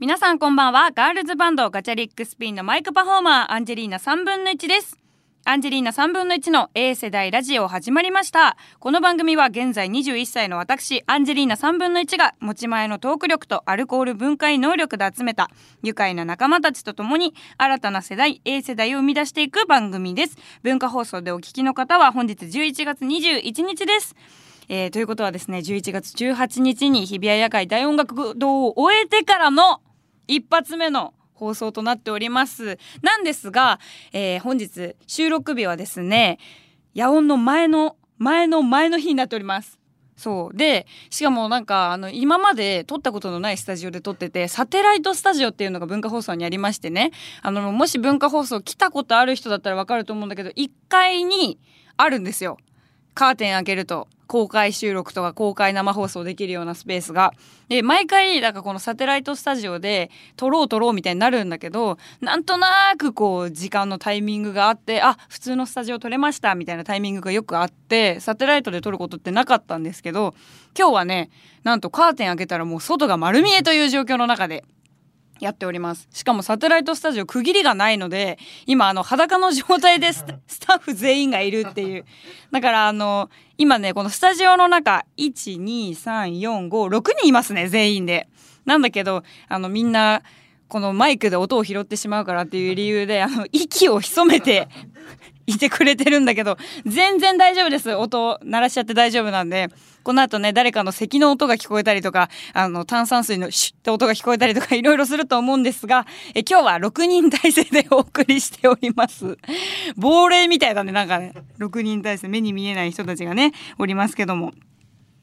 皆さんこんばんは。ガールズバンドガチャリックスピンのマイクパフォーマーアンジェリーナ3分の1です。アンジェリーナ3分の1の A 世代ラジオ始まりました。この番組は現在21歳の私アンジェリーナ3分の1が持ち前のトーク力とアルコール分解能力で集めた愉快な仲間たちと共に新たな世代 A 世代を生み出していく番組です。文化放送でお聞きの方は本日11月21日です。えー、ということはですね11月18日に日比谷野外大音楽堂を終えてからの一発目の放送となっております。なんですが、えー、本日収録日はですね野音の前の前の前の日になっております。そう。でしかもなんかあの今まで撮ったことのないスタジオで撮っててサテライトスタジオっていうのが文化放送にありましてね。あのもし文化放送来たことある人だったらわかると思うんだけど1階にあるんですよ。カーテン開けると。公開収録とか公開生放送できるようなスペースが。で毎回なんかこのサテライトスタジオで撮ろう撮ろうみたいになるんだけどなんとなくこう時間のタイミングがあってあ普通のスタジオ撮れましたみたいなタイミングがよくあってサテライトで撮ることってなかったんですけど今日はねなんとカーテン開けたらもう外が丸見えという状況の中でやっております。しかもサテライトスタジオ区切りがないので今あの裸の状態でスタッフ全員がいるっていう。だからあの今ねこのスタジオの中12345 6人いますね全員で。なんだけどあのみんなこのマイクで音を拾ってしまうからっていう理由であの息を潜めていてくれてるんだけど全然大丈夫です。音鳴らしちゃって大丈夫なんで。この後ね誰かの咳の音が聞こえたりとかあの炭酸水のシュッて音が聞こえたりとかいろいろすると思うんですがえ今日は6人体制でお送りしております。亡霊みたいだね。なんかね6人体制目に見えない人たちがねおりますけども。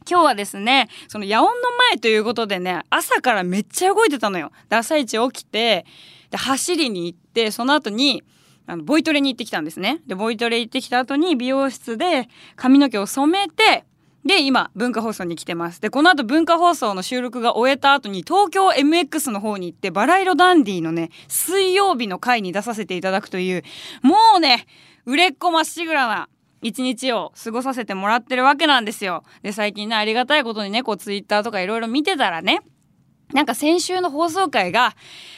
今日はですねその野音の前ということでね朝からめっちゃ動いてたのよ。で朝一起きてで走りに行ってその後にあのボイトレに行ってきたんですねでボイトレ行ってきた後に美容室で髪の毛を染めてで今文化放送に来てますでこの後文化放送の収録が終えた後に東京 MX の方に行ってバラ色ダンディのね水曜日の回に出させていただくというもうね売れっ子まっしぐらな一日を過ごさせてもらってるわけなんですよ。で最近ねありがたいことにねこうツイッターとかいろいろ見てたらねなんか先週の放送回が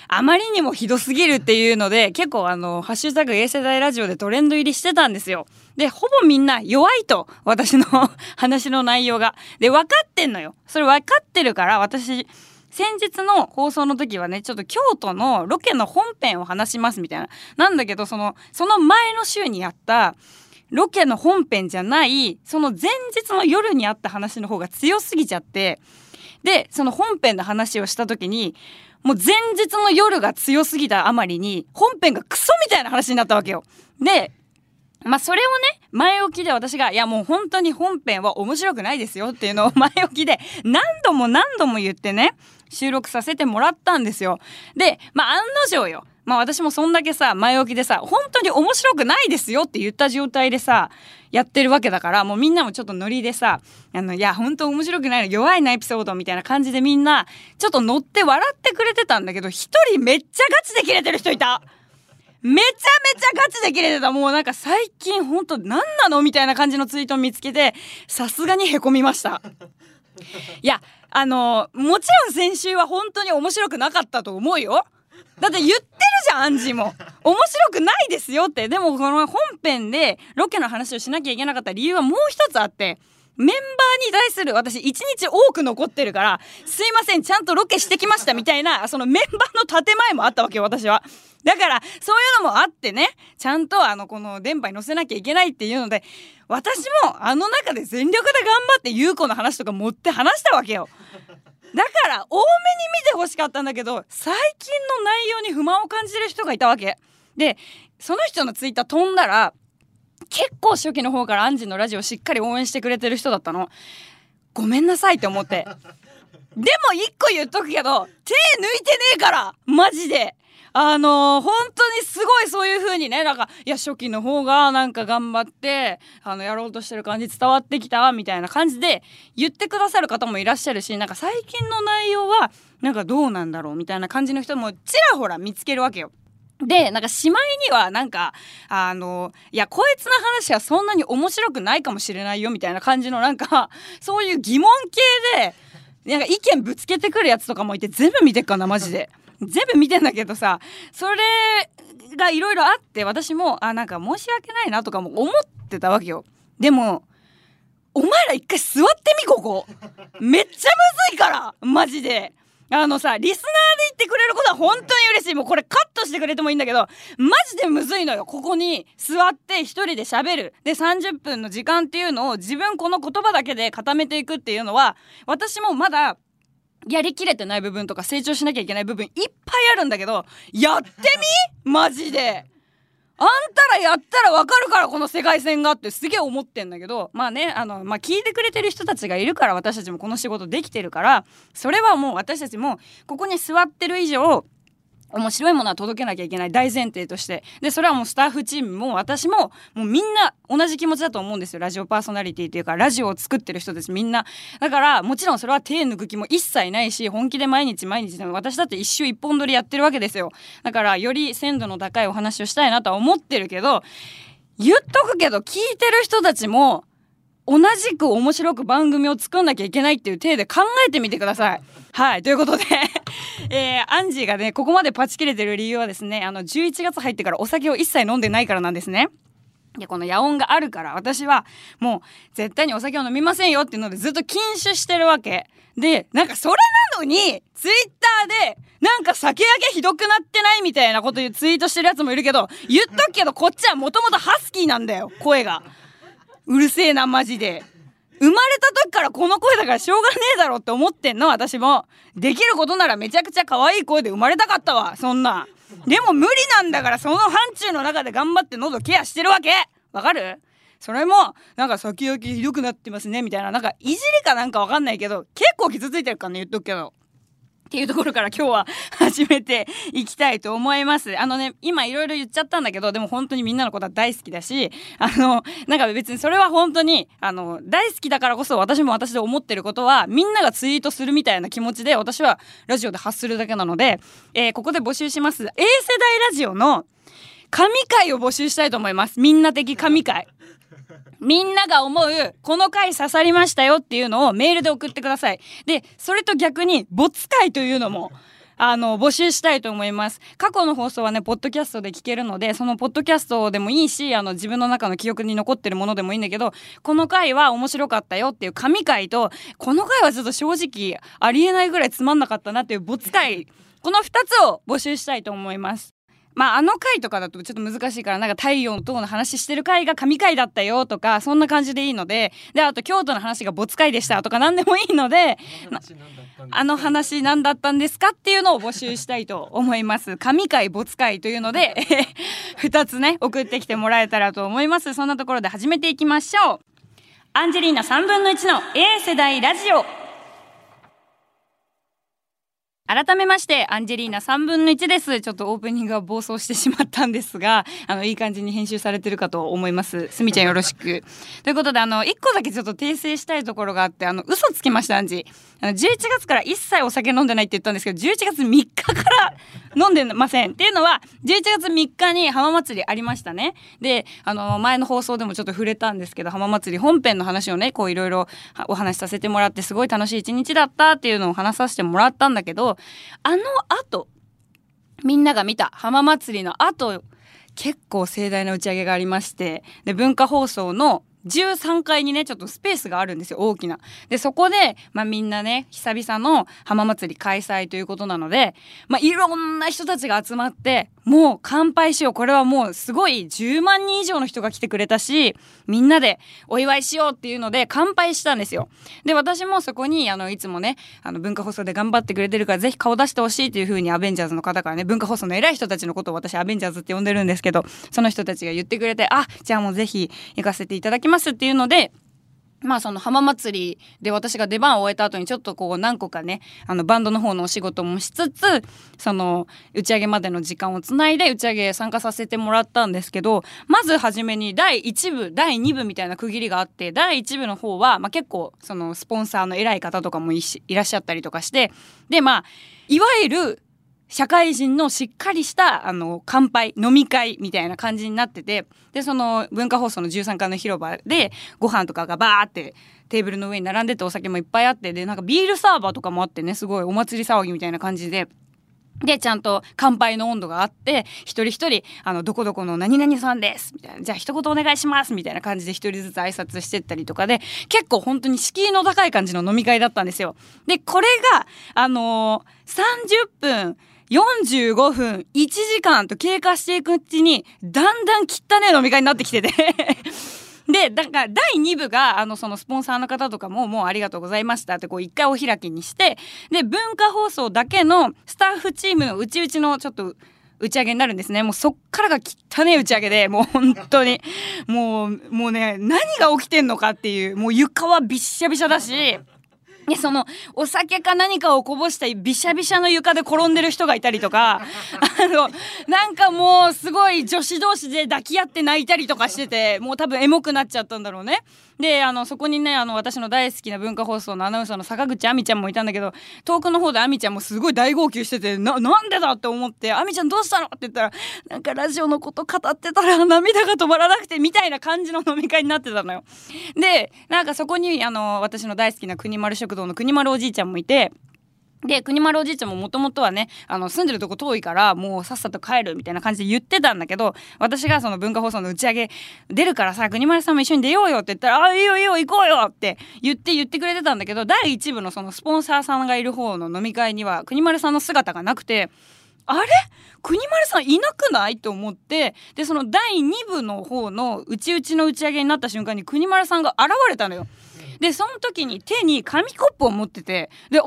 あまりにもひどすぎるっていうので結構あの「ハッシュタグ A 世代ラジオ」でトレンド入りしてたんですよ。でほぼみんな弱いと私の 話の内容が。で分かってんのよ。それ分かってるから私先日の放送の時はねちょっと京都のロケの本編を話しますみたいな。なんだけどそのその前の週にやったロケの本編じゃないその前日の夜にあった話の方が強すぎちゃってでその本編の話をした時にもう前日の夜が強すぎたあまりに本編がクソみたいな話になったわけよ。でまあそれをね前置きで私がいやもう本当に本編は面白くないですよっていうのを 前置きで何度も何度も言ってね収録させてもらったんですよ。でまあ案の定よまあ私もそんだけさ前置きでさ本当に面白くないですよって言った状態でさやってるわけだからもうみんなもちょっとノリでさあのいや本当面白くないの弱いなエピソードみたいな感じでみんなちょっと乗って笑ってくれてたんだけど一人めっちゃガチでキレてる人いた。めちゃめちゃガチでキレてた。もうなんか最近ほんと何なのみたいな感じのツイートを見つけてさすがにへこみました。いやあのもちろん先週は本当に面白くなかったと思うよ。だって言ってるじゃんアンジーも面白くないですよってでもこの本編でロケの話をしなきゃいけなかった理由はもう一つあってメンバーに対する私一日多く残ってるからすいませんちゃんとロケしてきましたみたいなそのメンバーの建前もあったわけよ私は。だからそういうのもあってねちゃんとあのこの電波に乗せなきゃいけないっていうので私もあの中で全力で頑張って優子の話とか持って話したわけよ。だから多めに見てほしかったんだけど最近の内容に不満を感じてる人がいたわけ。でその人のツイッター飛んだら結構初期の方からアンジーのラジオしっかり応援してくれてる人だったの。ごめんなさいって思って。でも一個言っとくけど手抜いてねえからマジであのー、本当にすごいそういう風にねなんかいや初期の方がなんか頑張ってあのやろうとしてる感じ伝わってきたみたいな感じで言ってくださる方もいらっしゃるしなんか最近の内容はなんかどうなんだろうみたいな感じの人もちらほら見つけるわけよ。でなんかしまいにはなんかあのいやこいつの話はそんなに面白くないかもしれないよみたいな感じのなんかそういう疑問系でなんか意見ぶつけてくるやつとかもいて全部見てっかなマジで。全部見てんだけどさそれがいろいろあって私もあなんか申し訳ないなとかも思ってたわけよ。でもお前ら一回座ってみここ。めっちゃむずいからマジで。あのさリスナーで言ってくれることは本当に嬉しい。もうこれカットしてくれてもいいんだけどマジでむずいのよ。ここに座って一人で喋る。で30分の時間っていうのを自分この言葉だけで固めていくっていうのは私もまだやりきれてない部分とか成長しなきゃいけない部分いっぱいあるんだけどやってみ？マジで。あんたらやったらわかるからこの世界線がってすげえ思ってんだけどまあねあの、まあ、聞いてくれてる人たちがいるから私たちもこの仕事できてるからそれはもう私たちもここに座ってる以上面白いものは届けなきゃいけない大前提としてでそれはもうスタッフチームも私ももうみんな同じ気持ちだと思うんですよラジオパーソナリティというかラジオを作ってる人たちみんなだからもちろんそれは手抜く気も一切ないし本気で毎日毎日でも私だって一周一本撮りやってるわけですよだからより鮮度の高いお話をしたいなとは思ってるけど言っとくけど聞いてる人たちも同じく面白く番組を作んなきゃいけないっていう体で考えてみてください。はい。ということでえー、アンジーがね、ここまでパチ切れてる理由はですね、あの、11月入ってからお酒を一切飲んでないからなんですね。で、この野音があるから私はもう絶対にお酒を飲みませんよっていうのでずっと禁酒してるわけ。で、なんかそれなのに、ツイッターで、なんか酒焼けひどくなってないみたいなこと言うツイートしてるやつもいるけど、言っとくけどこっちはもともとハスキーなんだよ、声が。うるせえなマジで生まれた時からこの声だからしょうがねえだろって思ってんの私も。できることならめちゃくちゃ可愛い声で生まれたかったわそんな。でも無理なんだからその範疇の中で頑張って喉ケアしてるわけ。わかる？それもなんか先行きひどくなってますねみたいな。なんかいじりかなんかわかんないけど結構傷ついてるからね言っとくけど。っていうところから今日は始めていきたいと思います。あのね、今いろいろ言っちゃったんだけど、でも本当にみんなのことは大好きだし、あの、なんか別にそれは本当に、あの、大好きだからこそ私も私で思ってることは、みんながツイートするみたいな気持ちで私はラジオで発するだけなので、えー、ここで募集します。A 世代ラジオの神回を募集したいと思います。みんな的神回。みんなが思う、この回刺さりましたよっていうのをメールで送ってください。で、それと逆に、没回というのも、あの、募集したいと思います。過去の放送はね、ポッドキャストで聞けるので、そのポッドキャストでもいいし、あの、自分の中の記憶に残ってるものでもいいんだけど、この回は面白かったよっていう神回と、この回はちょっと正直、ありえないぐらいつまんなかったなっていう没回、この2つを募集したいと思います。まああの回とかだとちょっと難しいからなんか太陽の塔の話してる回が神回だったよとかそんな感じでいいのでであと京都の話が没回でしたとか何でもいいのであの話何だったんですかっていうのを募集したいと思います。神回没回というので 2つね送ってきてもらえたらと思います。そんなところで始めていきましょう。アンジェリーナ3分の1の A 世代ラジオ改めましてアンジェリーナ3分の1です。ちょっとオープニングが暴走してしまったんですが あのいい感じに編集されてるかと思います。すみちゃんよろしく。ということであの1個だけちょっと訂正したいところがあってあの嘘つきましたアンジ。ーあの11月から一切お酒飲んでないって言ったんですけど11月3日から飲んでません。っていうのは11月3日に浜祭りありましたね。であの前の放送でもちょっと触れたんですけど浜祭り本編の話をねこういろいろお話しさせてもらってすごい楽しい一日だったっていうのを話させてもらったんだけどあの後みんなが見た浜祭りの後結構盛大な打ち上げがありましてで文化放送の13階にねちょっとスペースがあるんですよ大きな。でそこで、まあ、みんなね久々の浜祭り開催ということなので、まあ、いろんな人たちが集まってもう乾杯しようこれはもうすごい10万人以上の人が来てくれたしみんなでお祝いしようっていうので乾杯したんですよ。で私もそこにあのいつもねあの文化放送で頑張ってくれてるからぜひ顔出してほしいっていう風にアベンジャーズの方からね文化放送の偉い人たちのことを私アベンジャーズって呼んでるんですけどその人たちが言ってくれてあじゃあもうぜひ行かせていただきますますっていうのでまあその浜祭りで私が出番を終えた後にちょっとこう何個かねあのバンドの方のお仕事もしつつその打ち上げまでの時間をつないで打ち上げ参加させてもらったんですけどまず初めに第1部第2部みたいな区切りがあって第1部の方は、まあ、結構そのスポンサーの偉い方とかもいらっしゃったりとかしてでまあいわゆる社会人のしっかりしたあの乾杯飲み会みたいな感じになっててでその文化放送の13階の広場でご飯とかがバーってテーブルの上に並んでてお酒もいっぱいあってでなんかビールサーバーとかもあってねすごいお祭り騒ぎみたいな感じでで、ちゃんと乾杯の温度があって、一人一人、あの、どこどこの何々さんです。みたいな。じゃあ一言お願いします。みたいな感じで一人ずつ挨拶してったりとかで、結構本当に敷居の高い感じの飲み会だったんですよ。で、これが、あのー、30分、45分、1時間と経過していくうちに、だんだん汚ね飲み会になってきてて。で、だから第2部が、あの、そのスポンサーの方とかも、もうありがとうございましたって、こう一回お開きにして、で、文化放送だけのスタッフチームのうちうちのちょっと、打ち上げになるんですね。もうそっからが汚ね打ち上げで、もう本当に、もう、もうね、何が起きてんのかっていう、もう床はびっしゃびしゃだし、で、その、お酒か何かをこぼしたびしゃびしゃの床で転んでる人がいたりとか、あの、なんかもうすごい女子同士で抱き合って泣いたりとかしてて、もう多分エモくなっちゃったんだろうね。で、あの、そこにね、あの、私の大好きな文化放送のアナウンサーの坂口亜美ちゃんもいたんだけど、遠くの方で亜美ちゃんもすごい大号泣してて、な、なんでだって思って、亜美ちゃんどうしたのって言ったら、なんかラジオのこと語ってたら涙が止まらなくて、みたいな感じの飲み会になってたのよ。で、なんかそこに、あの、私の大好きな国丸食食堂の国丸おじいちゃんもいてで国丸おじいちゃんももともとはねあの住んでるとこ遠いからもうさっさと帰るみたいな感じで言ってたんだけど私がその文化放送の打ち上げ出るからさ国丸さんも一緒に出ようよって言ったら「あいいよいいよ行こうよ」って言って言ってくれてたんだけど第1部のそのスポンサーさんがいる方の飲み会には国丸さんの姿がなくてあれ？国丸さんいなくない？と思ってでその第2部の方のうちうちの打ち上げになった瞬間に国丸さんが現れたのよ。でその時に手に紙コップを持っててで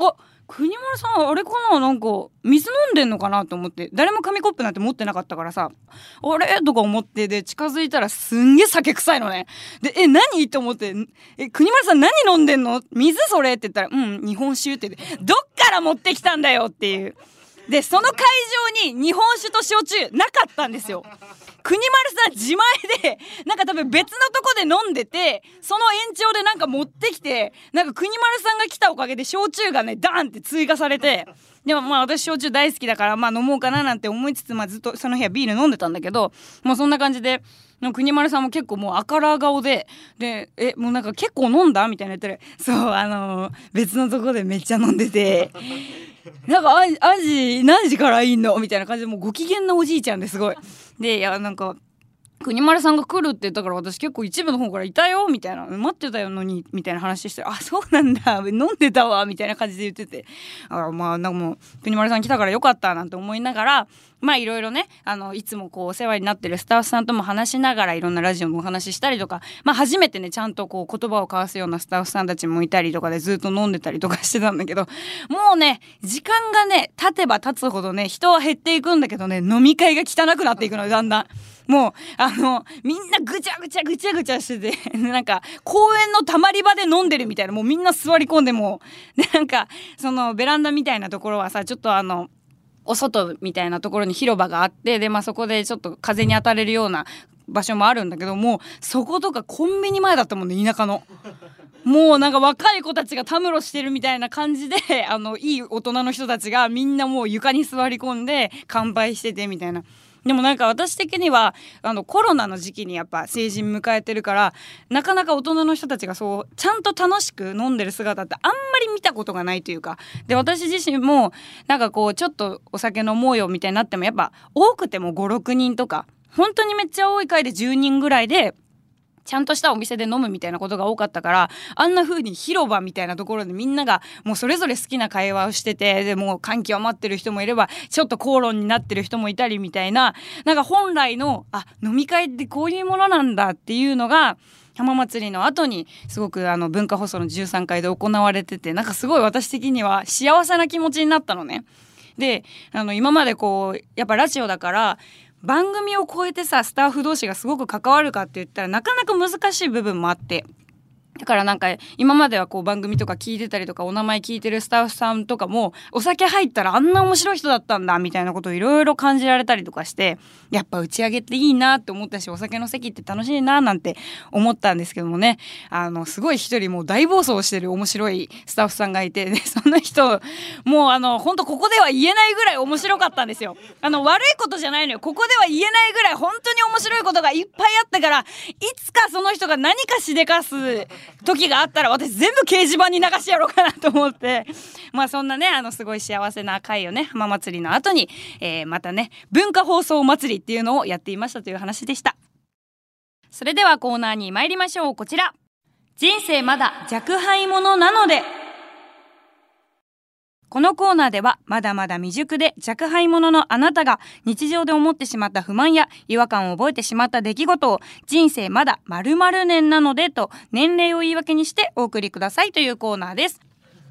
国丸さんあれかななんか水飲んでんのかなと思って。誰も紙コップなんて持ってなかったからさ。あれ？とか思ってで近づいたらすんげえ酒臭いのね。でえ何？と思って。え国丸さん何飲んでんの？水それ？って言ったらうん日本酒って。どっから持ってきたんだよっていう。でその会場に日本酒と焼酎なかったんですよ。国丸さん自前でなんか多分別のとこで飲んでてその延長でなんか持ってきてなんか国丸さんが来たおかげで焼酎がねダーンって追加されてでもまあ私焼酎大好きだからまあ飲もうかななんて思いつつまあずっとその日はビール飲んでたんだけどもうそんな感じで国丸さんも結構もうあから顔ででえもうなんか結構飲んだみたいな言ったらそうあのー、別のとこでめっちゃ飲んでて。なんかあじ何時からいんの？みたいな感じでもうご機嫌なおじいちゃんですごい。でいやなんか国丸さんが来るって言ったから私結構一部の方からいたよみたいな待ってたよのにみたいな話してあそうなんだ飲んでたわみたいな感じで言っててあまあなんかもう国丸さん来たからよかったなんて思いながらまあいろいろねあのいつもこうお世話になってるスタッフさんとも話しながらいろんなラジオのお話ししたりとかまあ初めてねちゃんとこう言葉を交わすようなスタッフさんたちもいたりとかでずっと飲んでたりとかしてたんだけどもうね時間がね経てば経つほどね人は減っていくんだけどね飲み会が汚くなっていくのだんだん。もうあのみんなぐちゃぐちゃぐちゃぐちゃしてて なんか公園のたまり場で飲んでるみたいなもうみんな座り込んでも でなんかそのベランダみたいなところはさちょっとあのお外みたいなところに広場があってで、まあ、そこでちょっと風に当たれるような場所もあるんだけどもそことかコンビニ前だったもんね田舎の。もうなんか若い子たちがたむろしてるみたいな感じであのいい大人の人たちがみんなもう床に座り込んで乾杯しててみたいな。でもなんか私的にはあのコロナの時期にやっぱ成人迎えてるからなかなか大人の人たちがそうちゃんと楽しく飲んでる姿ってあんまり見たことがないというか。で私自身もなんかこうちょっとお酒飲もうよみたいになってもやっぱ多くても56人とか本当にめっちゃ多い回で10人ぐらいでちゃんとしたお店で飲むみたいなことが多かったからあんな風に広場みたいなところでみんながもうそれぞれ好きな会話をしててでもう歓喜を待ってる人もいればちょっと口論になってる人もいたりみたいななんか本来のあ飲み会ってこういうものなんだっていうのが浜祭りの後にすごくあの文化放送の13回で行われててなんかすごい私的には幸せな気持ちになったのね。であの今までこうやっぱラジオだから番組を超えてさスタッフ同士がすごく関わるかって言ったらなかなか難しい部分もあって。だからなんか今まではこう番組とか聞いてたりとかお名前聞いてるスタッフさんとかもお酒入ったらあんな面白い人だったんだみたいなことをいろいろ感じられたりとかしてやっぱ打ち上げっていいなって思ったしお酒の席って楽しいななんて思ったんですけどもねあのすごい一人もう大暴走してる面白いスタッフさんがいて、ね、その人もうあの本当ここでは言えないぐらい面白かったんですよ。あの悪いことじゃないのよここでは言えないぐらい本当に面白いことがいっぱいあったからいつかその人が何かしでかす時があったら私全部掲示板に流してやろうかなと思って。まあそんなねあのすごい幸せな会をね浜祭りの後に、えー、またね文化放送祭りっていうのをやっていましたという話でした。それではコーナーに参りましょう。こちら。人生まだ若輩者なので。このコーナーではまだまだ未熟で若輩者のあなたが日常で思ってしまった不満や違和感を覚えてしまった出来事を人生まだ〇〇年なのでと年齢を言い訳にしてお送りくださいというコーナーです。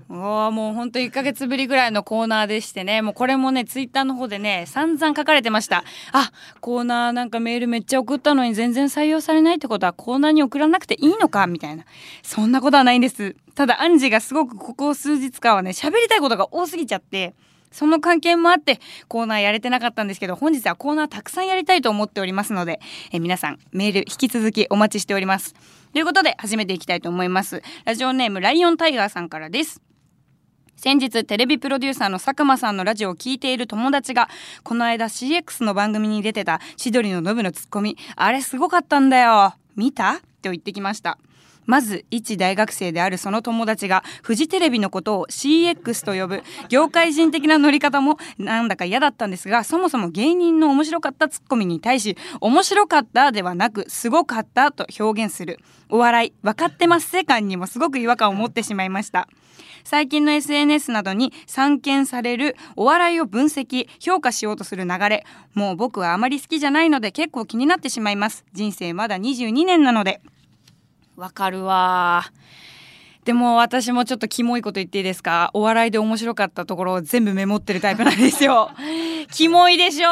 おもうほんと1ヶ月ぶりぐらいのコーナーでしてね。もうこれもねツイッターの方でね散々書かれてました。あコーナーなんかメールめっちゃ送ったのに全然採用されないってことはコーナーに送らなくていいのかみたいな。そんなことはないんです。ただアンジーがすごくここ数日間はね喋りたいことが多すぎちゃってその関係もあってコーナーやれてなかったんですけど本日はコーナーたくさんやりたいと思っておりますのでえ皆さんメール引き続きお待ちしております。ということで始めていきたいと思います。ラジオネームライオンタイガーさんからです。先日テレビプロデューサーの佐久間さんのラジオを聞いている友達がこの間 CX の番組に出てた千鳥のノブのツッコミ。あれすごかったんだよ。見た？と言ってきました。まず一大学生であるその友達がフジテレビのことを CX と呼ぶ業界人的な乗り方もなんだか嫌だったんですがそもそも芸人の面白かったツッコミに対し面白かったではなくすごかったと表現する。お笑い分かってます世界にもすごく違和感を持ってしまいました。最近の SNS などに散見されるお笑いを分析評価しようとする流れ。もう僕はあまり好きじゃないので結構気になってしまいます。人生まだ22年なので。わかるわ。でも私もちょっとキモいこと言っていいですか？お笑いで面白かったところを全部メモってるタイプなんですよ。キモいでしょ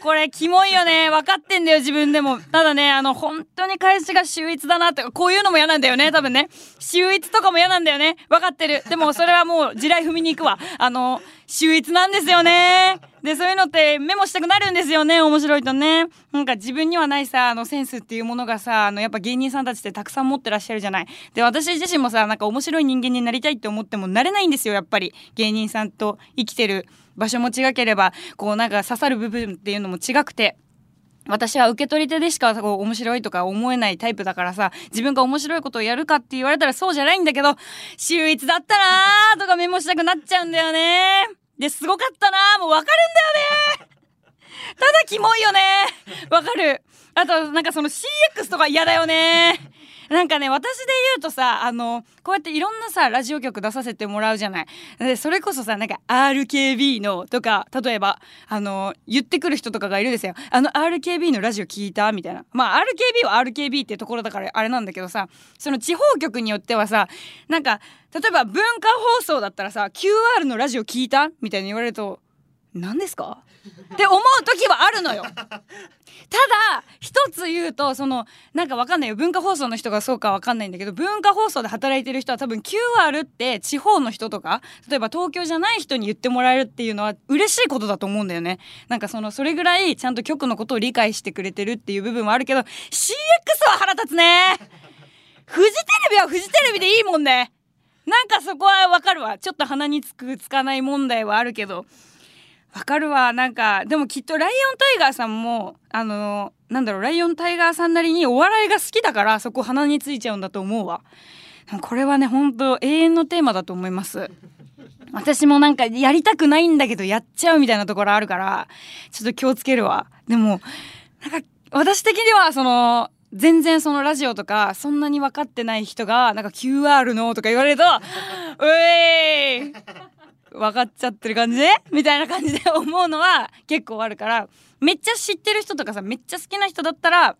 これキモいよね。分かってんだよ自分でも。ただねあの本当に返しが秀逸だなってこういうのも嫌なんだよね多分ね。秀逸とかも嫌なんだよね。分かってる。でもそれはもう地雷踏みに行くわ。あの秀逸なんですよね。でそういうのってメモしたくなるんですよね面白いとね。なんか自分にはないさあのセンスっていうものがさあのやっぱ芸人さんたちってたくさん持ってらっしゃるじゃない。で私自身もさなんか面白い人間になりたいって思ってもなれないんですよやっぱり。芸人さんと生きてる。場所も違ければこうなんか刺さる部分っていうのも違くて私は受け取り手でしかこう面白いとか思えないタイプだからさ自分が面白いことをやるかって言われたらそうじゃないんだけど秀逸だったなーとかメモしたくなっちゃうんだよね。ですごかったなーもうわかるんだよね。ただキモいよね。わかる。あとなんかその CX とか嫌だよね。なんかね私で言うとさあのこうやっていろんなさラジオ局出させてもらうじゃない。でそれこそさなんか RKB のとか例えばあの言ってくる人とかがいるんですよ。あの RKB のラジオ聞いたみたいな。まあ RKB は RKB ってところだからあれなんだけどさその地方局によってはさなんか例えば文化放送だったらさ QR のラジオ聞いたみたいに言われると何ですか？って思う時はあるのよ。ただ一つ言うとそのなんかわかんないよ。文化放送の人がそうかわかんないんだけど文化放送で働いてる人は多分 QR って地方の人とか例えば東京じゃない人に言ってもらえるっていうのは嬉しいことだと思うんだよね。なんかそのそれぐらいちゃんと局のことを理解してくれてるっていう部分はあるけど CX は腹立つね。フジテレビはフジテレビでいいもんね。なんかそこはわかるわ。ちょっと鼻につくつかない問題はあるけど。わかるわ。なんかでもきっとライオンタイガーさんもあのなんだろうライオンタイガーさんなりにお笑いが好きだからそこ鼻についちゃうんだと思うわ。これはねほんと永遠のテーマだと思います。私もなんかやりたくないんだけどやっちゃうみたいなところあるからちょっと気をつけるわ。でもなんか私的にはその全然そのラジオとかそんなに分かってない人がなんか QR のとか言われると「うえーい。分かっちゃってる感じ みたいな感じで 思うのは結構あるからめっちゃ知ってる人とかさめっちゃ好きな人だったら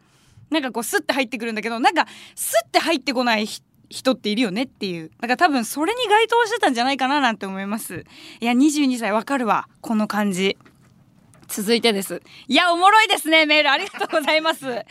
なんかこうスッて入ってくるんだけどなんかスッて入ってこない人っているよねっていう。だから多分それに該当してたんじゃないかななんて思います。いや22歳わかるわ。この感じ。続いてです。いやおもろいですね。メールありがとうございます。おもろい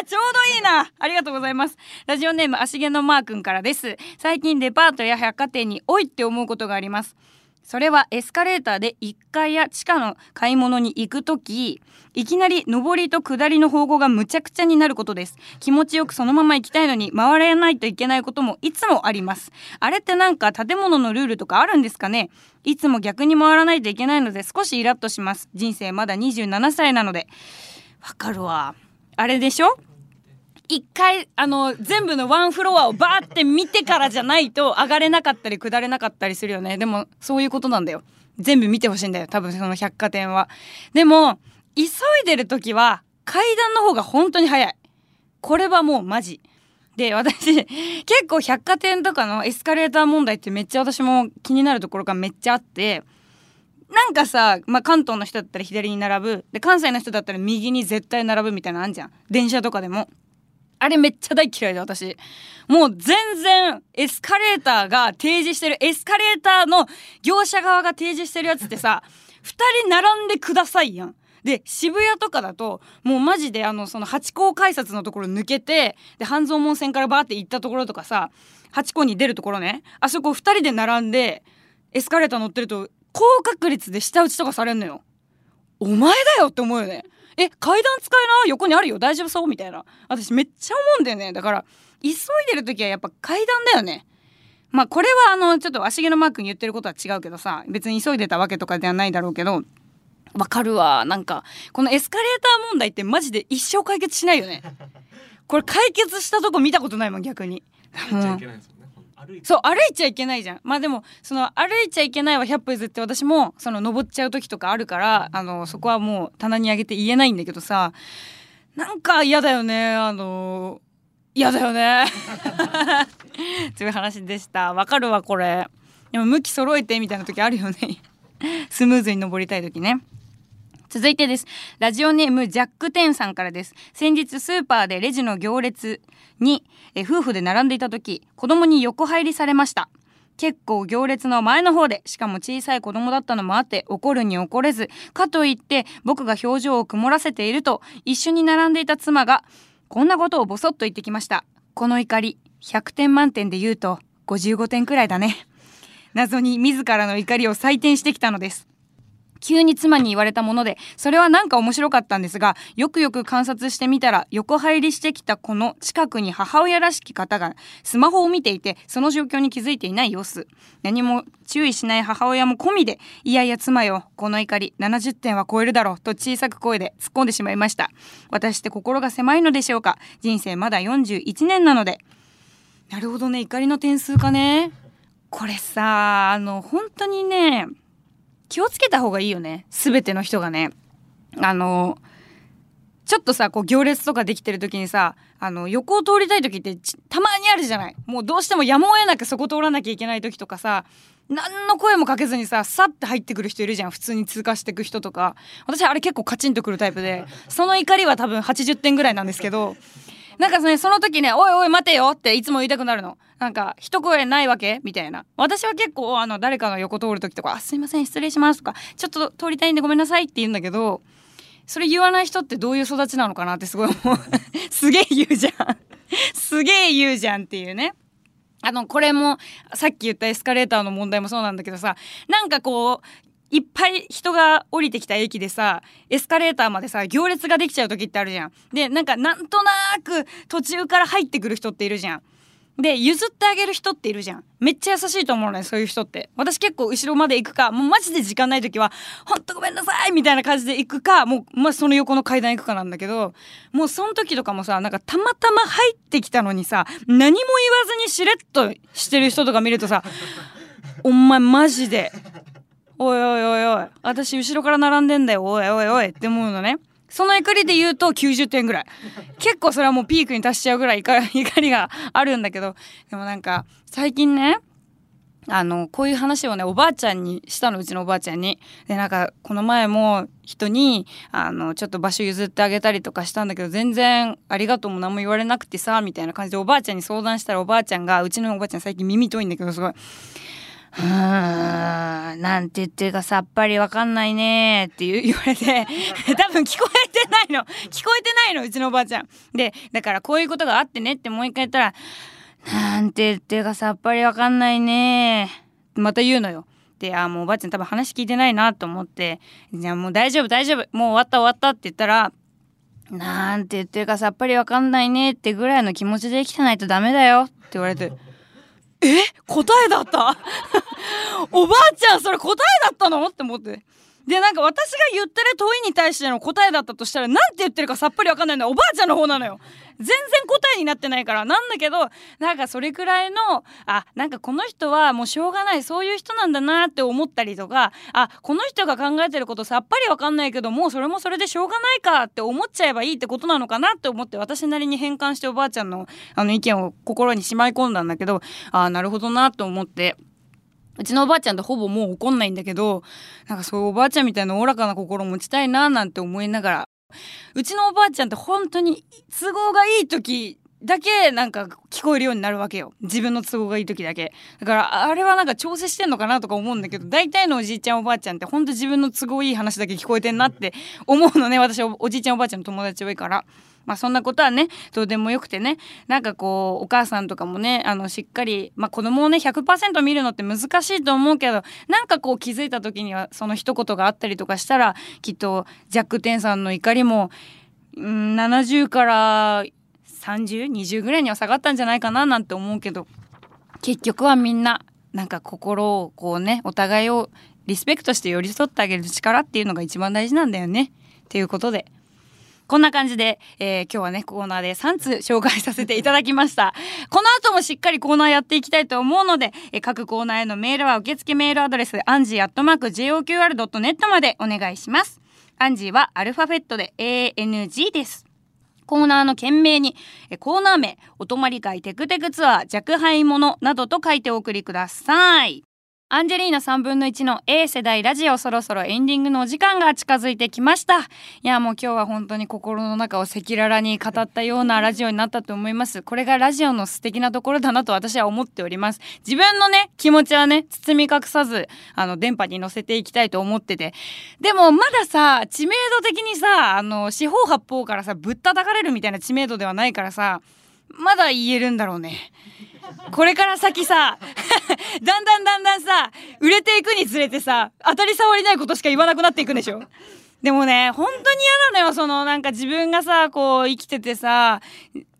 な。ちょうどいいな。ありがとうございます。ラジオネーム足毛のマー君からです。最近デパートや百貨店においって思うことがあります。それはエスカレーターで1階や地下の買い物に行く時いきなり上りと下りの方向がむちゃくちゃになることです。気持ちよくそのまま行きたいのに回れないといけないこともいつもあります。あれってなんか建物のルールとかあるんですかね？いつも逆に回らないといけないので少しイラッとします。人生まだ27歳なので。わかるわ。あれでしょ？一回あの全部のワンフロアをバーって見てからじゃないと上がれなかったり下れなかったりするよね。でもそういうことなんだよ。全部見てほしいんだよ。多分その百貨店は。でも急いでる時は階段の方が本当に早い。これはもうマジ。で私結構百貨店とかのエスカレーター問題ってめっちゃ私も気になるところがめっちゃあってなんかさ、まあ、関東の人だったら左に並ぶ。で関西の人だったら右に絶対並ぶみたいなのあんじゃん。電車とかでも。あれめっちゃ大嫌いで私もう全然エスカレーターが提示してるエスカレーターの業者側が提示してるやつってさ 2人並んでくださいやんで渋谷とかだともうマジであのその八甲改札のところ抜けてで半蔵門線からバーって行ったところとかさ八甲に出るところねあそこ2人で並んでエスカレーター乗ってると高確率で舌打ちとかされんのよ。お前だよって思うよね。え階段使えな横にあるよ大丈夫そう？みたいな。私めっちゃ思うんだよね。だから急いでる時はやっぱ階段だよね。まあこれはあのちょっと足毛のマークに言ってることは違うけどさ別に急いでたわけとかではないだろうけどわかるわ。なんかこのエスカレーター問題ってマジで一生解決しないよね。これ解決したとこ見たことないもん逆に。そう歩いちゃいけないじゃん。まあでもその歩いちゃいけないは100歩譲って私もその登っちゃう時とかあるからあのそこはもう棚に上げて言えないんだけどさなんか嫌だよねあの嫌だよね。という話でした。わかるわこれ。でも向き揃えてみたいな時あるよね。スムーズに登りたい時ね。続いてです。ラジオネームジャックテンさんからです。先日スーパーでレジの行列にえ夫婦で並んでいた時子供に横入りされました。結構行列の前の方でしかも小さい子供だったのもあって怒るに怒れずかといって僕が表情を曇らせていると一緒に並んでいた妻がこんなことをボソッと言ってきました。この怒り100点満点で言うと55点くらいだね。謎に自らの怒りを採点してきたのです。急に妻に言われたものでそれはなんか面白かったんですがよくよく観察してみたら横入りしてきたこの近くに母親らしき方がスマホを見ていてその状況に気づいていない様子。何も注意しない母親も込みでいやいや妻よこの怒り70点は超えるだろうと小さく声で突っ込んでしまいました。私って心が狭いのでしょうか？人生まだ41年なので。なるほどね怒りの点数かね。これさあの本当にね気をつけた方がいいよね。全ての人がね。あのちょっとさこう行列とかできてる時にさあの横を通りたい時ってたまにあるじゃない。もうどうしてもやむを得なくそこ通らなきゃいけない時とかさ何の声もかけずにささって入ってくる人いるじゃん。普通に通過してく人とか。私あれ結構カチンとくるタイプでその怒りは多分80点ぐらいなんですけどなんかねその時ね「おいおい待てよ」っていつも言いたくなるの。なんか一声ないわけ？みたいな。私は結構あの誰かの横通る時とか「あすいません失礼します」とか「ちょっと通りたいんでごめんなさい」って言うんだけどそれ言わない人ってどういう育ちなのかなってすごい思う。すげえ言うじゃん。すげえ言うじゃんっていうね。あのこれもさっき言ったエスカレーターの問題もそうなんだけどさなんかこういっぱい人が降りてきた駅でさエスカレーターまでさ行列ができちゃう時ってあるじゃん。でなんかなんとなく途中から入ってくる人っているじゃん。で譲ってあげる人っているじゃんめっちゃ優しいと思うのねそういう人って私結構後ろまで行くかもうマジで時間ない時は「ほんとごめんなさい」みたいな感じで行くかもう、まあ、その横の階段行くかなんだけどもうその時とかもさなんかたまたま入ってきたのにさ何も言わずにしれっとしてる人とか見るとさ「お前マジでおいおいおいおい。私後ろから並んでんだよ。おいおいおい」って思うのね。その怒りで言うと90点ぐらい。結構それはもうピークに達しちゃうぐらい 怒りがあるんだけど。でもなんか最近ねあのこういう話をねおばあちゃんにしたのうちのおばあちゃんに。でなんかこの前も人にあのちょっと場所譲ってあげたりとかしたんだけど全然ありがとうも何も言われなくてさみたいな感じでおばあちゃんに相談したらおばあちゃんがうちのおばあちゃん最近耳遠いんだけどすごい「うーんなんて言ってるかさっぱりわかんないね」って言われて 多分聞こえてないの聞こえてないのうちのおばあちゃん。でだからこういうことがあってねってもう一回言ったら「なんて言ってるかさっぱりわかんないね」また言うのよ。であもうおばあちゃん多分話聞いてないなと思って「じゃあもう大丈夫大丈夫もう終わった終わった」って言ったら「なんて言ってるかさっぱりわかんないね」ってぐらいの気持ちで生きてないとダメだよって言われて。え答えだった？おばあちゃんそれ答えだったの？って思って。でなんか私が言ってる問いに対しての答えだったとしたら何て言ってるかさっぱりわかんないのおばあちゃんの方なのよ。全然答えになってないから。なんだけどなんかそれくらいのあなんかこの人はもうしょうがない。そういう人なんだなって思ったりとかあこの人が考えてることさっぱりわかんないけどもうそれもそれでしょうがないかって思っちゃえばいいってことなのかなって思って私なりに変換しておばあちゃんのあの意見を心にしまい込んだんだけどあなるほどなと思って。うちのおばあちゃんってほぼもう怒んないんだけどなんかそういうおばあちゃんみたいなおおらかな心持ちたいななんて思いながらうちのおばあちゃんって本当に都合がいい時だけなんか聞こえるようになるわけよ。自分の都合がいい時だけ。だからあれはなんか調整してんのかなとか思うんだけど大体のおじいちゃんおばあちゃんってほんと自分の都合いい話だけ聞こえてんなって思うのね私おじいちゃんおばあちゃんの友達多いから。まあそんなことはねどうでもよくてねなんかこうお母さんとかもねあのしっかり、まあ、子供をね100%見るのって難しいと思うけどなんかこう気づいた時にはその一言があったりとかしたらきっとジャック・テンさんの怒りも、うん、70から3020ぐらいには下がったんじゃないかななんて思うけど結局はみんななんか心をこうねお互いをリスペクトして寄り添ってあげる力っていうのが一番大事なんだよね。っていうことでこんな感じで、えー、今日はねコーナーで3通紹介させていただきました。この後もしっかりコーナーやっていきたいと思うので、えー、各コーナーへのメールは受付メールアドレスアンジーアットマーク JOQR.net までお願いします。アンジーはアルファベットで ANG です。コーナーの件名にコーナー名お泊まり会テクテクツアー若輩者などと書いてお送りください。アンジェリーナ3分の1の A 世代ラジオそろそろエンディングのお時間が近づいてきました。いやもう今日は本当に心の中を赤裸々に語ったようなラジオになったと思います。これがラジオの素敵なところだなと私は思っております。自分のね気持ちはね包み隠さずあの電波に乗せていきたいと思ってて。でもまださ知名度的にさあの四方八方からさぶったたかれるみたいな知名度ではないからさまだ言えるんだろうね。これから先さ だんだんだんだんさ売れていくにつれてさ当たり障りないことしか言わなくなっていくんでしょ？でもね本当に嫌なのよそのなんか自分がさこう生きててさ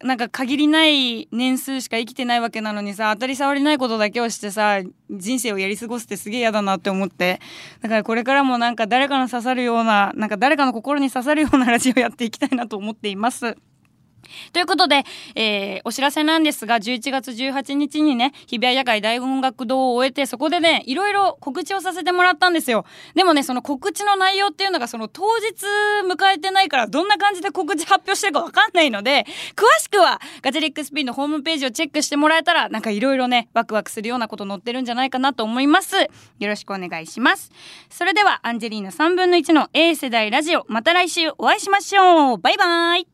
なんか限りない年数しか生きてないわけなのにさ当たり障りないことだけをしてさ人生をやり過ごすってすげえ嫌だなって思ってだからこれからもなんか誰かの刺さるようななんか誰かの心に刺さるようなラジオやっていきたいなと思っています。ということで、えー、お知らせなんですが11月18日にね日比谷野外大音楽堂を終えてそこでねいろいろ告知をさせてもらったんですよ。でもねその告知の内容っていうのがその当日迎えてないからどんな感じで告知発表してるか分かんないので詳しくはガチャリックスピンのホームページをチェックしてもらえたらなんかいろいろねワクワクするようなこと載ってるんじゃないかなと思います。よろしくお願いします。それではアンジェリーナ3分の1の A 世代ラジオまた来週お会いしましょう。バイバイ。